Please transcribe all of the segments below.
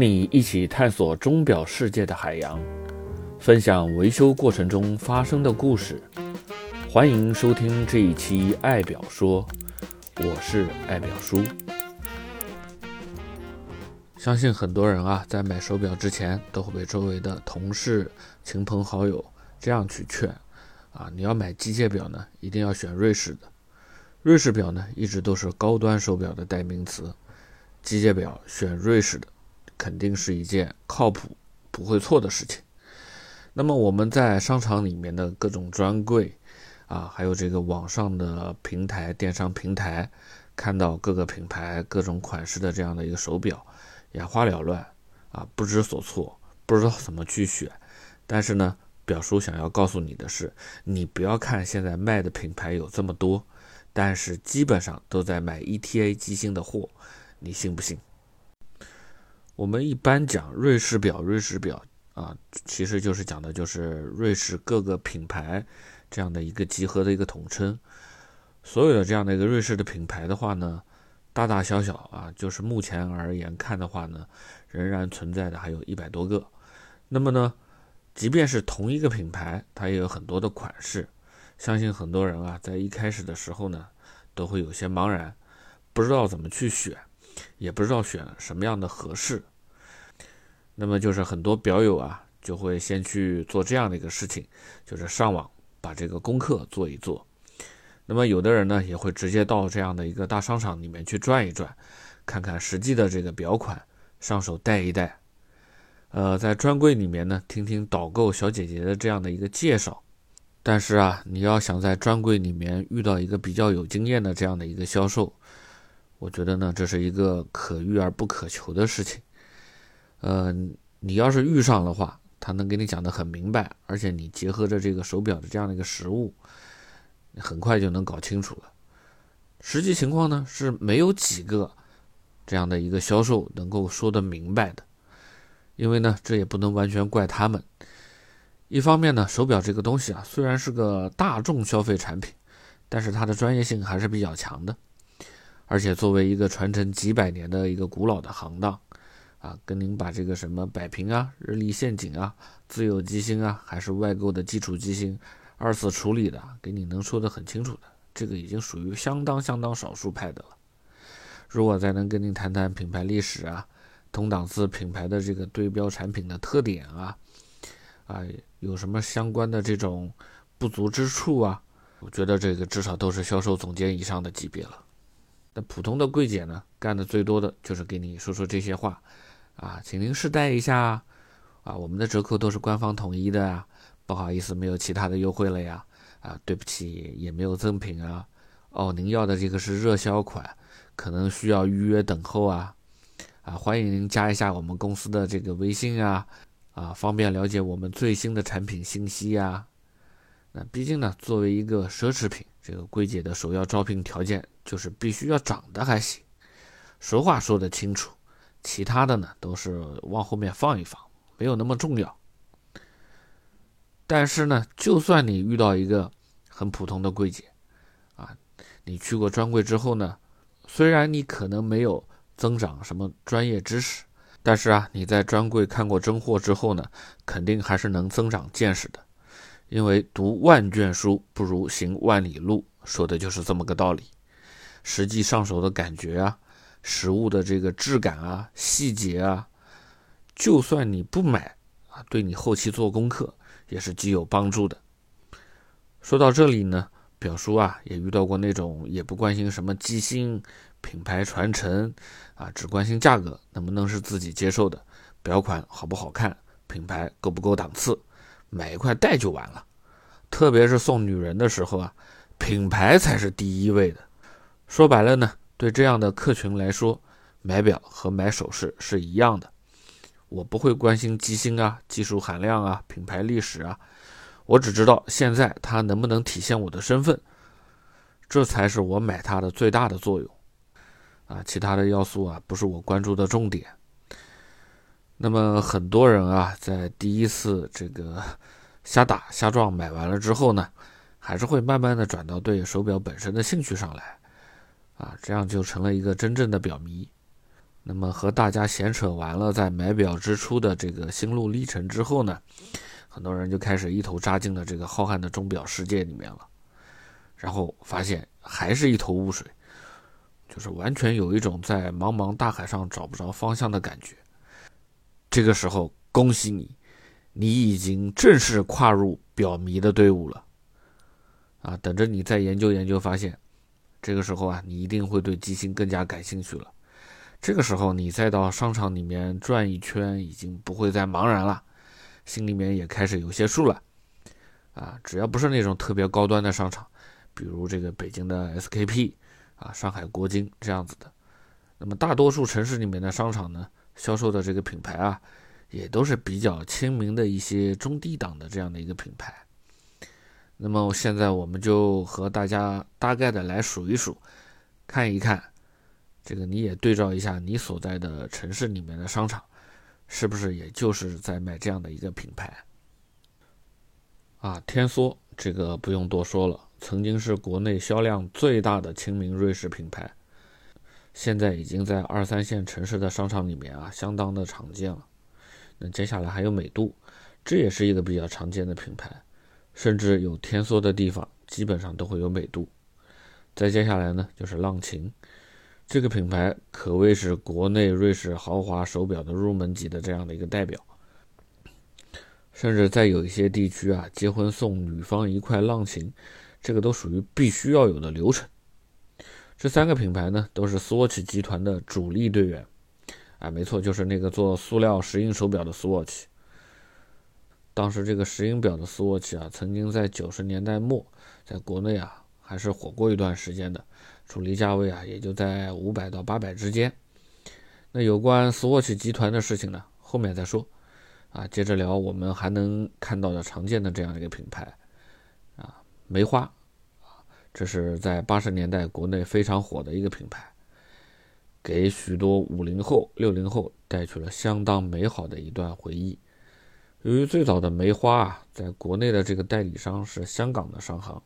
你一起探索钟表世界的海洋，分享维修过程中发生的故事。欢迎收听这一期《爱表说》，我是爱表叔。相信很多人啊，在买手表之前，都会被周围的同事、亲朋好友这样去劝：啊，你要买机械表呢，一定要选瑞士的。瑞士表呢，一直都是高端手表的代名词。机械表选瑞士的。肯定是一件靠谱、不会错的事情。那么我们在商场里面的各种专柜啊，还有这个网上的平台、电商平台，看到各个品牌、各种款式的这样的一个手表，眼花缭乱啊，不知所措，不知道怎么去选。但是呢，表叔想要告诉你的是，你不要看现在卖的品牌有这么多，但是基本上都在买 ETA 机芯的货，你信不信？我们一般讲瑞士表，瑞士表啊，其实就是讲的就是瑞士各个品牌这样的一个集合的一个统称。所有的这样的一个瑞士的品牌的话呢，大大小小啊，就是目前而言看的话呢，仍然存在的还有一百多个。那么呢，即便是同一个品牌，它也有很多的款式。相信很多人啊，在一开始的时候呢，都会有些茫然，不知道怎么去选，也不知道选什么样的合适。那么就是很多表友啊，就会先去做这样的一个事情，就是上网把这个功课做一做。那么有的人呢，也会直接到这样的一个大商场里面去转一转，看看实际的这个表款，上手戴一戴。呃，在专柜里面呢，听听导购小姐姐的这样的一个介绍。但是啊，你要想在专柜里面遇到一个比较有经验的这样的一个销售，我觉得呢，这是一个可遇而不可求的事情。呃，你要是遇上的话，他能给你讲得很明白，而且你结合着这个手表的这样的一个实物，很快就能搞清楚了。实际情况呢是没有几个这样的一个销售能够说得明白的，因为呢这也不能完全怪他们。一方面呢，手表这个东西啊虽然是个大众消费产品，但是它的专业性还是比较强的，而且作为一个传承几百年的一个古老的行当。啊，跟您把这个什么摆平啊、日历陷阱啊、自有机芯啊，还是外购的基础机芯，二次处理的，给你能说得很清楚的，这个已经属于相当相当少数派的了。如果再能跟您谈谈品牌历史啊、同档次品牌的这个对标产品的特点啊，啊，有什么相关的这种不足之处啊，我觉得这个至少都是销售总监以上的级别了。那普通的柜姐呢，干的最多的就是给你说说这些话。啊，请您试戴一下啊！我们的折扣都是官方统一的啊，不好意思，没有其他的优惠了呀！啊，对不起，也没有赠品啊！哦，您要的这个是热销款，可能需要预约等候啊！啊，欢迎您加一下我们公司的这个微信啊！啊，方便了解我们最新的产品信息呀！那毕竟呢，作为一个奢侈品，这个柜姐的首要招聘条件就是必须要长得还行，说话说得清楚。其他的呢，都是往后面放一放，没有那么重要。但是呢，就算你遇到一个很普通的柜姐，啊，你去过专柜之后呢，虽然你可能没有增长什么专业知识，但是啊，你在专柜看过真货之后呢，肯定还是能增长见识的。因为读万卷书不如行万里路，说的就是这么个道理。实际上手的感觉啊。实物的这个质感啊、细节啊，就算你不买啊，对你后期做功课也是极有帮助的。说到这里呢，表叔啊也遇到过那种也不关心什么机芯、品牌传承啊，只关心价格能不能是自己接受的，表款好不好看，品牌够不够档次，买一块戴就完了。特别是送女人的时候啊，品牌才是第一位的。说白了呢。对这样的客群来说，买表和买首饰是一样的。我不会关心机芯啊、技术含量啊、品牌历史啊，我只知道现在它能不能体现我的身份，这才是我买它的最大的作用。啊，其他的要素啊，不是我关注的重点。那么很多人啊，在第一次这个瞎打瞎撞买完了之后呢，还是会慢慢的转到对手表本身的兴趣上来。啊，这样就成了一个真正的表迷。那么和大家闲扯完了在买表之初的这个心路历程之后呢，很多人就开始一头扎进了这个浩瀚的钟表世界里面了，然后发现还是一头雾水，就是完全有一种在茫茫大海上找不着方向的感觉。这个时候，恭喜你，你已经正式跨入表迷的队伍了。啊，等着你再研究研究，发现这个时候啊，你一定会对机芯更加感兴趣了。这个时候，你再到商场里面转一圈，已经不会再茫然了，心里面也开始有些数了。啊，只要不是那种特别高端的商场，比如这个北京的 SKP 啊，上海国金这样子的，那么大多数城市里面的商场呢，销售的这个品牌啊，也都是比较亲民的一些中低档的这样的一个品牌。那么现在我们就和大家大概的来数一数，看一看，这个你也对照一下你所在的城市里面的商场，是不是也就是在卖这样的一个品牌？啊，天梭这个不用多说了，曾经是国内销量最大的亲民瑞士品牌，现在已经在二三线城市的商场里面啊相当的常见了。那接下来还有美度，这也是一个比较常见的品牌。甚至有天梭的地方，基本上都会有美度。再接下来呢，就是浪琴，这个品牌可谓是国内瑞士豪华手表的入门级的这样的一个代表。甚至在有一些地区啊，结婚送女方一块浪琴，这个都属于必须要有的流程。这三个品牌呢，都是 Swatch 集团的主力队员。啊，没错，就是那个做塑料石英手表的 Swatch。当时这个石英表的斯沃琪啊，曾经在九十年代末，在国内啊还是火过一段时间的，主力价位啊也就在五百到八百之间。那有关斯沃琪集团的事情呢，后面再说。啊，接着聊我们还能看到的常见的这样一个品牌，啊，梅花，啊，这是在八十年代国内非常火的一个品牌，给许多五零后、六零后带去了相当美好的一段回忆。由于最早的梅花啊，在国内的这个代理商是香港的商行，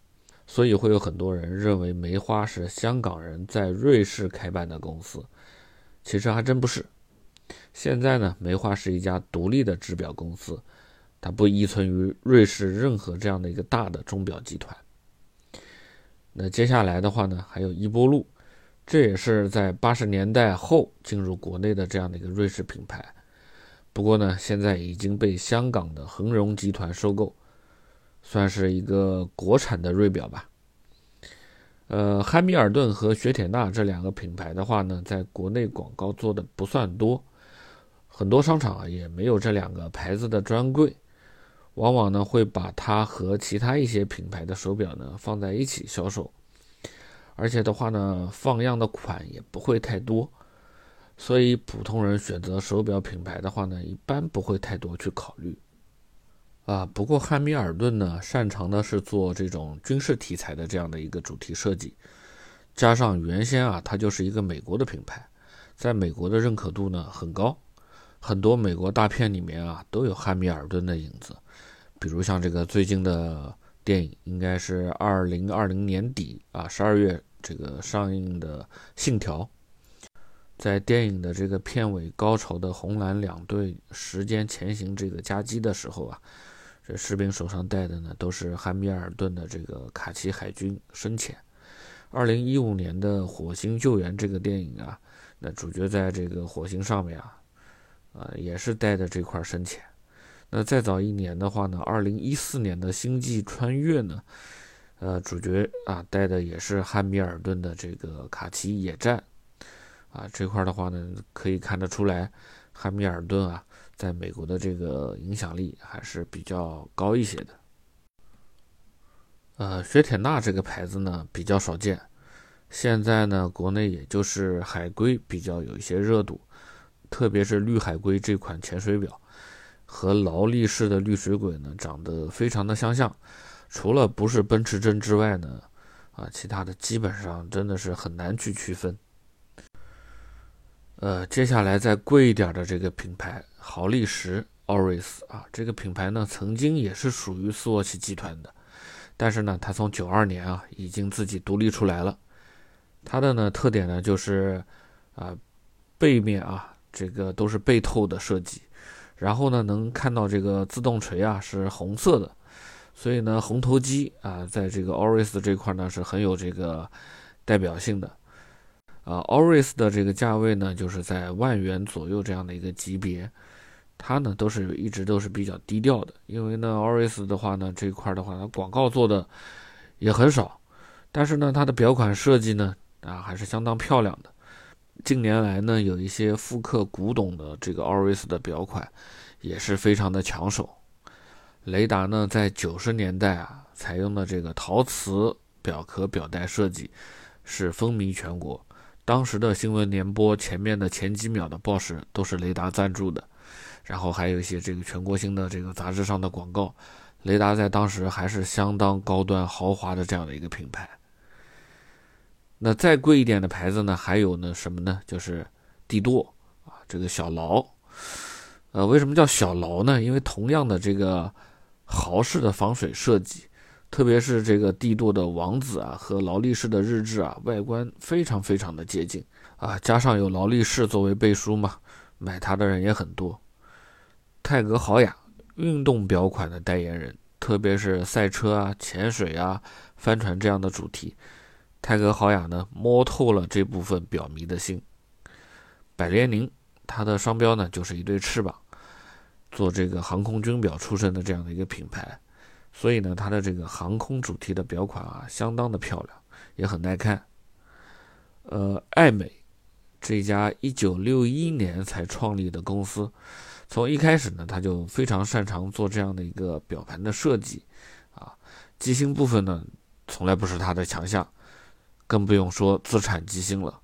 所以会有很多人认为梅花是香港人在瑞士开办的公司。其实还真不是。现在呢，梅花是一家独立的制表公司，它不依存于瑞士任何这样的一个大的钟表集团。那接下来的话呢，还有伊波路，这也是在八十年代后进入国内的这样的一个瑞士品牌。不过呢，现在已经被香港的恒荣集团收购，算是一个国产的瑞表吧。呃，汉密尔顿和雪铁纳这两个品牌的话呢，在国内广告做的不算多，很多商场啊也没有这两个牌子的专柜，往往呢会把它和其他一些品牌的手表呢放在一起销售，而且的话呢，放样的款也不会太多。所以普通人选择手表品牌的话呢，一般不会太多去考虑，啊，不过汉密尔顿呢，擅长的是做这种军事题材的这样的一个主题设计，加上原先啊，它就是一个美国的品牌，在美国的认可度呢很高，很多美国大片里面啊都有汉密尔顿的影子，比如像这个最近的电影，应该是二零二零年底啊十二月这个上映的《信条》。在电影的这个片尾高潮的红蓝两队时间前行这个夹击的时候啊，这士兵手上戴的呢都是汉密尔顿的这个卡其海军深浅。二零一五年的《火星救援》这个电影啊，那主角在这个火星上面啊，啊也是戴的这块深浅。那再早一年的话呢，二零一四年的《星际穿越》呢，呃主角啊戴的也是汉密尔顿的这个卡其野战。啊，这块的话呢，可以看得出来，汉密尔顿啊，在美国的这个影响力还是比较高一些的。呃，雪铁纳这个牌子呢比较少见，现在呢国内也就是海龟比较有一些热度，特别是绿海龟这款潜水表，和劳力士的绿水鬼呢长得非常的相像，除了不是奔驰针之外呢，啊，其他的基本上真的是很难去区分。呃，接下来再贵一点的这个品牌豪利时 Oris 啊，这个品牌呢曾经也是属于斯沃琪集团的，但是呢，它从九二年啊已经自己独立出来了。它的呢特点呢就是啊背面啊，这个都是背透的设计。然后呢，能看到这个自动锤啊是红色的，所以呢，红头机啊，在这个 Oris 这块呢是很有这个代表性的。啊，Oris 的这个价位呢，就是在万元左右这样的一个级别，它呢都是一直都是比较低调的，因为呢，Oris 的话呢这一块的话，它广告做的也很少，但是呢，它的表款设计呢啊还是相当漂亮的。近年来呢，有一些复刻古董的这个 Oris 的表款，也是非常的抢手。雷达呢，在九十年代啊，采用的这个陶瓷表壳表带设计，是风靡全国。当时的新闻联播前面的前几秒的报时都是雷达赞助的，然后还有一些这个全国性的这个杂志上的广告，雷达在当时还是相当高端豪华的这样的一个品牌。那再贵一点的牌子呢？还有呢什么呢？就是帝舵啊，这个小劳。呃，为什么叫小劳呢？因为同样的这个豪式的防水设计，特别是这个帝舵的王子啊和劳力士的日志啊，外观非常非常的接近啊，加上有劳力士作为背书嘛，买它的人也很多。泰格豪雅运动表款的代言人，特别是赛车啊、潜水啊、帆船这样的主题。泰格豪雅呢摸透了这部分表迷的心。百联宁，它的商标呢就是一对翅膀，做这个航空军表出身的这样的一个品牌，所以呢它的这个航空主题的表款啊相当的漂亮，也很耐看。呃，爱美这家一九六一年才创立的公司，从一开始呢它就非常擅长做这样的一个表盘的设计，啊，机芯部分呢从来不是它的强项。更不用说自产机芯了。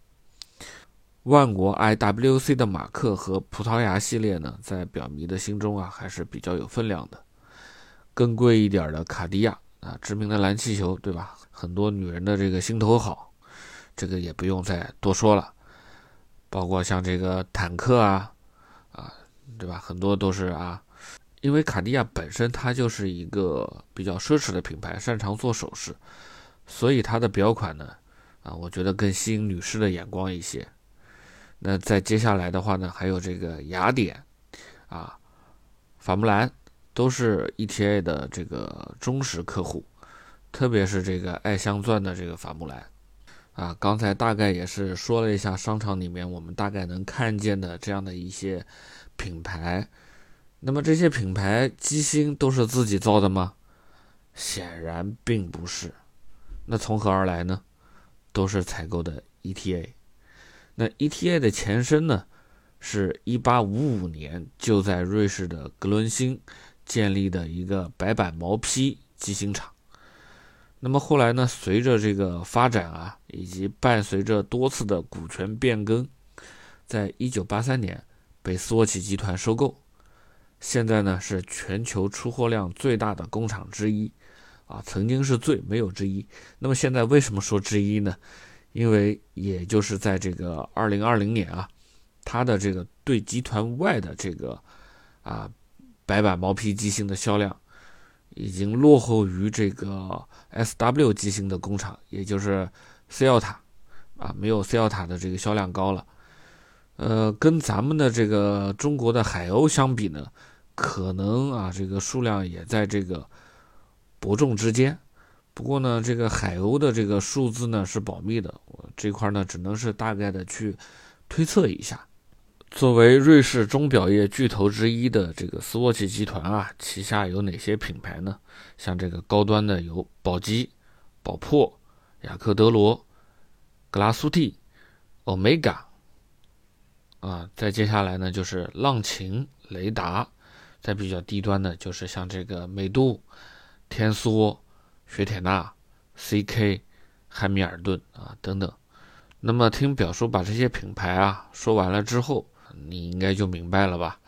万国 IWC 的马克和葡萄牙系列呢，在表迷的心中啊，还是比较有分量的。更贵一点的卡地亚啊，知名的蓝气球，对吧？很多女人的这个心头好，这个也不用再多说了。包括像这个坦克啊，啊，对吧？很多都是啊，因为卡地亚本身它就是一个比较奢侈的品牌，擅长做首饰，所以它的表款呢。啊，我觉得更吸引女士的眼光一些。那在接下来的话呢，还有这个雅典，啊，法木兰都是 ETA 的这个忠实客户，特别是这个爱镶钻的这个法木兰，啊，刚才大概也是说了一下商场里面我们大概能看见的这样的一些品牌。那么这些品牌机芯都是自己造的吗？显然并不是。那从何而来呢？都是采购的 ETA，那 ETA 的前身呢，是一八五五年就在瑞士的格伦兴建立的一个白板毛坯机芯厂。那么后来呢，随着这个发展啊，以及伴随着多次的股权变更，在一九八三年被斯沃琪集团收购，现在呢是全球出货量最大的工厂之一。啊，曾经是最没有之一。那么现在为什么说之一呢？因为也就是在这个二零二零年啊，它的这个对集团外的这个啊白板毛坯机芯的销量，已经落后于这个 SW 机芯的工厂，也就是 c l 塔啊，没有 c l 塔的这个销量高了。呃，跟咱们的这个中国的海鸥相比呢，可能啊这个数量也在这个。伯仲之间，不过呢，这个海鸥的这个数字呢是保密的，我这块呢只能是大概的去推测一下。作为瑞士钟表业巨头之一的这个斯沃琪集团啊，旗下有哪些品牌呢？像这个高端的有宝玑、宝珀、雅克德罗、格拉苏蒂、欧米伽，啊，再接下来呢就是浪琴、雷达，在比较低端的就是像这个美度。天梭、雪铁纳、CK、汉密尔顿啊等等，那么听表叔把这些品牌啊说完了之后，你应该就明白了吧？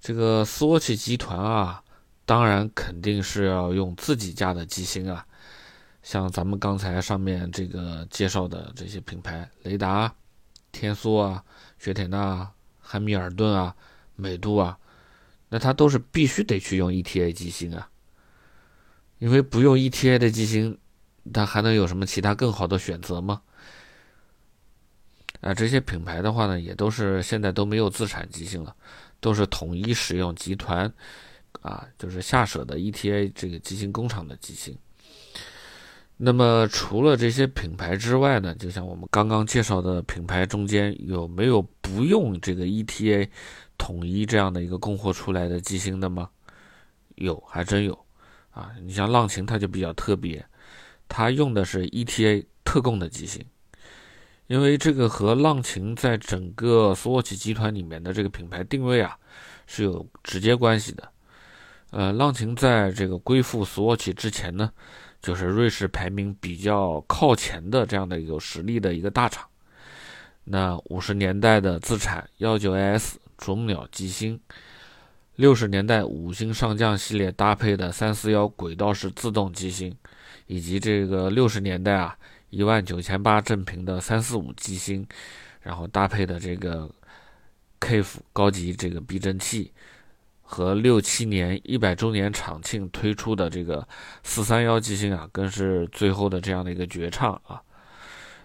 这个斯沃琪集团啊，当然肯定是要用自己家的机芯啊，像咱们刚才上面这个介绍的这些品牌，雷达、天梭啊、雪铁纳、汉密尔顿啊、美度啊，那它都是必须得去用 ETA 机芯啊。因为不用 ETA 的机芯，它还能有什么其他更好的选择吗？啊，这些品牌的话呢，也都是现在都没有自产机芯了，都是统一使用集团啊，就是下舍的 ETA 这个机芯工厂的机芯。那么除了这些品牌之外呢，就像我们刚刚介绍的品牌中间有没有不用这个 ETA 统一这样的一个供货出来的机芯的吗？有，还真有啊！你像浪琴，它就比较特别，它用的是 ETA 特供的机芯，因为这个和浪琴在整个索沃奇集团里面的这个品牌定位啊是有直接关系的。呃，浪琴在这个归附索沃奇之前呢。就是瑞士排名比较靠前的这样的有实力的一个大厂。那五十年代的自产幺九 S 啄木鸟机芯，六十年代五星上将系列搭配的三四幺轨道式自动机芯，以及这个六十年代啊一万九千八正品的三四五机芯，然后搭配的这个 KF 高级这个避震器。和六七年一百周年厂庆推出的这个四三幺机芯啊，更是最后的这样的一个绝唱啊！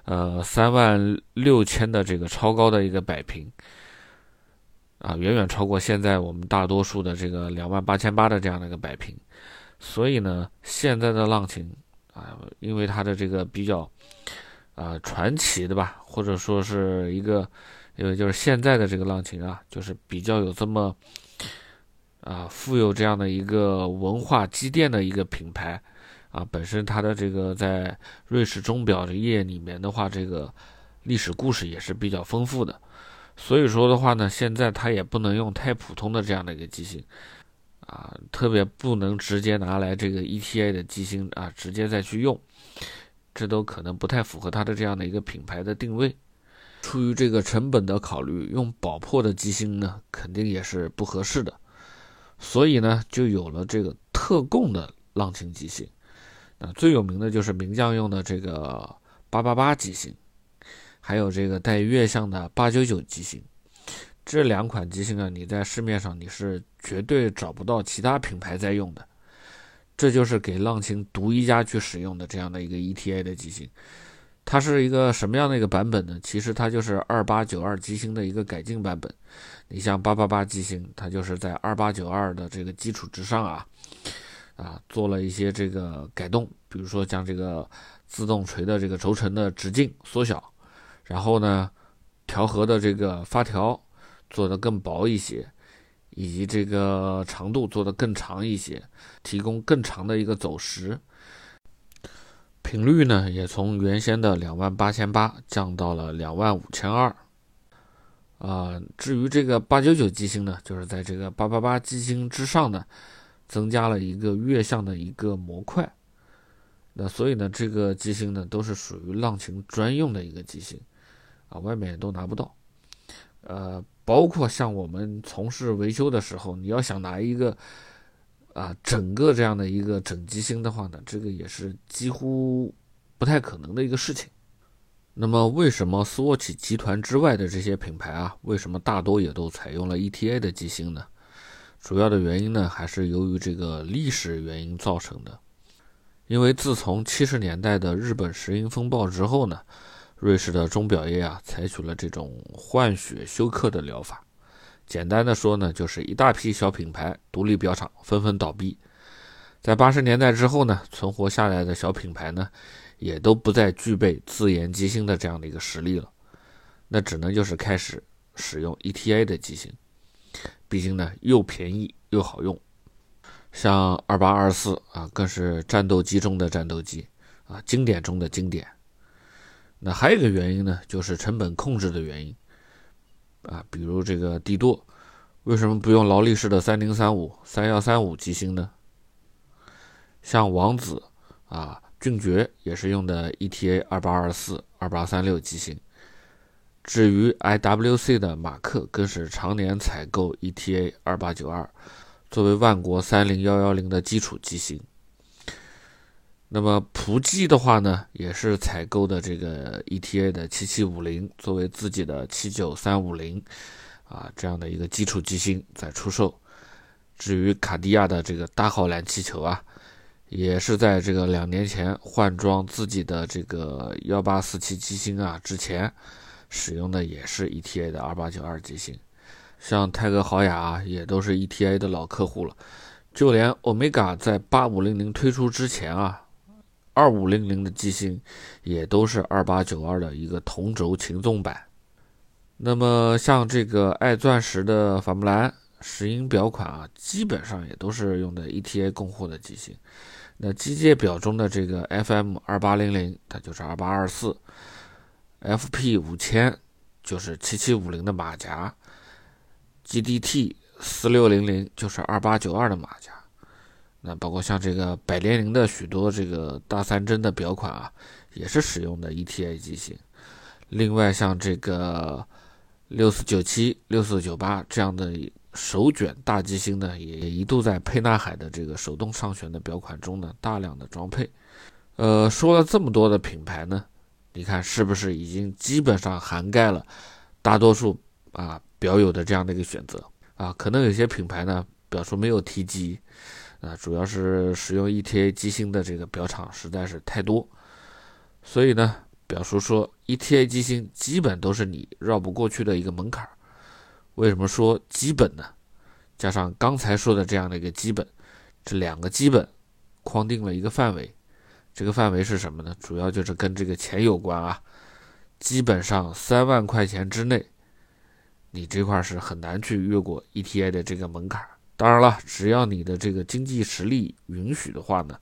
呃，三万六千的这个超高的一个摆频啊，远远超过现在我们大多数的这个两万八千八的这样的一个摆频。所以呢，现在的浪琴啊，因为它的这个比较啊传奇的吧，或者说是一个，因为就是现在的这个浪琴啊，就是比较有这么。啊，富有这样的一个文化积淀的一个品牌，啊，本身它的这个在瑞士钟表的业里面的话，这个历史故事也是比较丰富的。所以说的话呢，现在它也不能用太普通的这样的一个机芯，啊，特别不能直接拿来这个 ETA 的机芯啊，直接再去用，这都可能不太符合它的这样的一个品牌的定位。出于这个成本的考虑，用宝珀的机芯呢，肯定也是不合适的。所以呢，就有了这个特供的浪琴机芯，啊，最有名的就是名将用的这个八八八机芯，还有这个带月相的八九九机芯。这两款机芯啊，你在市面上你是绝对找不到其他品牌在用的，这就是给浪琴独一家去使用的这样的一个 ETA 的机芯。它是一个什么样的一个版本呢？其实它就是二八九二机芯的一个改进版本。你像八八八机芯，它就是在二八九二的这个基础之上啊，啊做了一些这个改动，比如说将这个自动锤的这个轴承的直径缩小，然后呢调和的这个发条做得更薄一些，以及这个长度做得更长一些，提供更长的一个走时。频率呢，也从原先的两万八千八降到了两万五千二。啊，至于这个八九九机芯呢，就是在这个八八八机芯之上呢，增加了一个月相的一个模块。那所以呢，这个机芯呢，都是属于浪琴专用的一个机芯，啊，外面都拿不到。呃，包括像我们从事维修的时候，你要想拿一个。啊，整个这样的一个整机芯的话呢，这个也是几乎不太可能的一个事情。那么，为什么斯沃琪集团之外的这些品牌啊，为什么大多也都采用了 ETA 的机芯呢？主要的原因呢，还是由于这个历史原因造成的。因为自从七十年代的日本石英风暴之后呢，瑞士的钟表业啊，采取了这种换血休克的疗法。简单的说呢，就是一大批小品牌、独立表厂纷纷倒闭。在八十年代之后呢，存活下来的小品牌呢，也都不再具备自研机芯的这样的一个实力了。那只能就是开始使用 ETA 的机芯，毕竟呢又便宜又好用。像二八二四啊，更是战斗机中的战斗机啊，经典中的经典。那还有一个原因呢，就是成本控制的原因。啊，比如这个帝舵，为什么不用劳力士的三零三五、三幺三五机芯呢？像王子啊、骏爵也是用的 ETA 二八二四、二八三六机芯。至于 IWC 的马克，更是常年采购 ETA 二八九二，作为万国三零幺幺零的基础机芯。那么普基的话呢，也是采购的这个 ETA 的七七五零，作为自己的七九三五零啊这样的一个基础机芯在出售。至于卡地亚的这个大号蓝气球啊，也是在这个两年前换装自己的这个幺八四七机芯啊之前，使用的也是 ETA 的2892机芯，像泰格豪雅啊也都是 ETA 的老客户了。就连欧米伽在8500推出之前啊，2500的机芯也都是2892的一个同轴擒纵版。那么像这个爱钻石的法布兰石英表款啊，基本上也都是用的 ETA 供货的机芯。那机械表中的这个 FM 二八零零，它就是二八二四；FP 五千就是七七五零的马甲；GDT 四六零零就是二八九二的马甲。那包括像这个百联灵的许多这个大三针的表款啊，也是使用的 ETA 机型。另外像这个六四九七、六四九八这样的。手卷大机芯呢，也一度在沛纳海的这个手动上旋的表款中呢大量的装配。呃，说了这么多的品牌呢，你看是不是已经基本上涵盖了大多数啊表友的这样的一个选择啊？可能有些品牌呢表叔没有提及啊，主要是使用 ETA 机芯的这个表厂实在是太多，所以呢，表叔说 ETA 机芯基本都是你绕不过去的一个门槛。为什么说基本呢？加上刚才说的这样的一个基本，这两个基本框定了一个范围。这个范围是什么呢？主要就是跟这个钱有关啊。基本上三万块钱之内，你这块是很难去越过 ETA 的这个门槛。当然了，只要你的这个经济实力允许的话呢，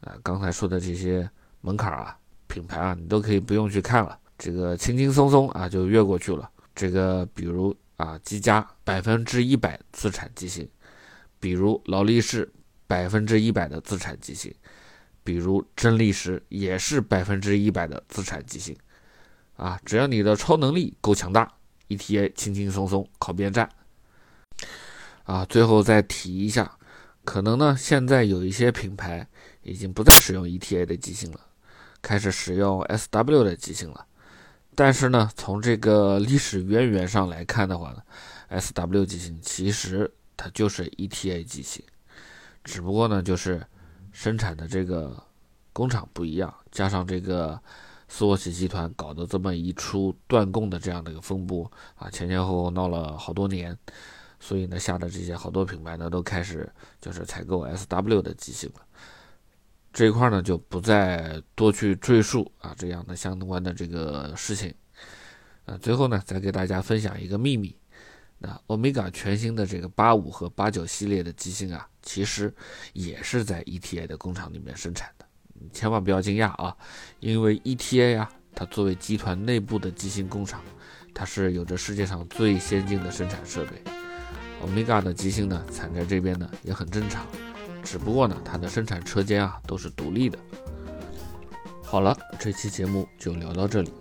啊，刚才说的这些门槛啊、品牌啊，你都可以不用去看了，这个轻轻松松啊就越过去了。这个比如。啊，积家百分之一百自产机型，比如劳力士百分之一百的自产机型，比如真力时也是百分之一百的自产机型。啊，只要你的超能力够强大，ETA 轻轻松松靠边站。啊，最后再提一下，可能呢现在有一些品牌已经不再使用 ETA 的机芯了，开始使用 SW 的机芯了。但是呢，从这个历史渊源上来看的话呢，SW 机芯其实它就是 ETA 机芯，只不过呢就是生产的这个工厂不一样，加上这个斯沃琪集团搞的这么一出断供的这样的一个风波啊，前前后后闹了好多年，所以呢，下的这些好多品牌呢都开始就是采购 SW 的机型了。这一块呢就不再多去赘述啊，这样的相关的这个事情。啊，最后呢再给大家分享一个秘密，那欧米伽全新的这个八五和八九系列的机芯啊，其实也是在 ETA 的工厂里面生产的，千万不要惊讶啊，因为 ETA 呀，它作为集团内部的机芯工厂，它是有着世界上最先进的生产设备，欧米伽的机芯呢产在这边呢也很正常。只不过呢，它的生产车间啊都是独立的。好了，这期节目就聊到这里，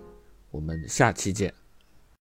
我们下期见。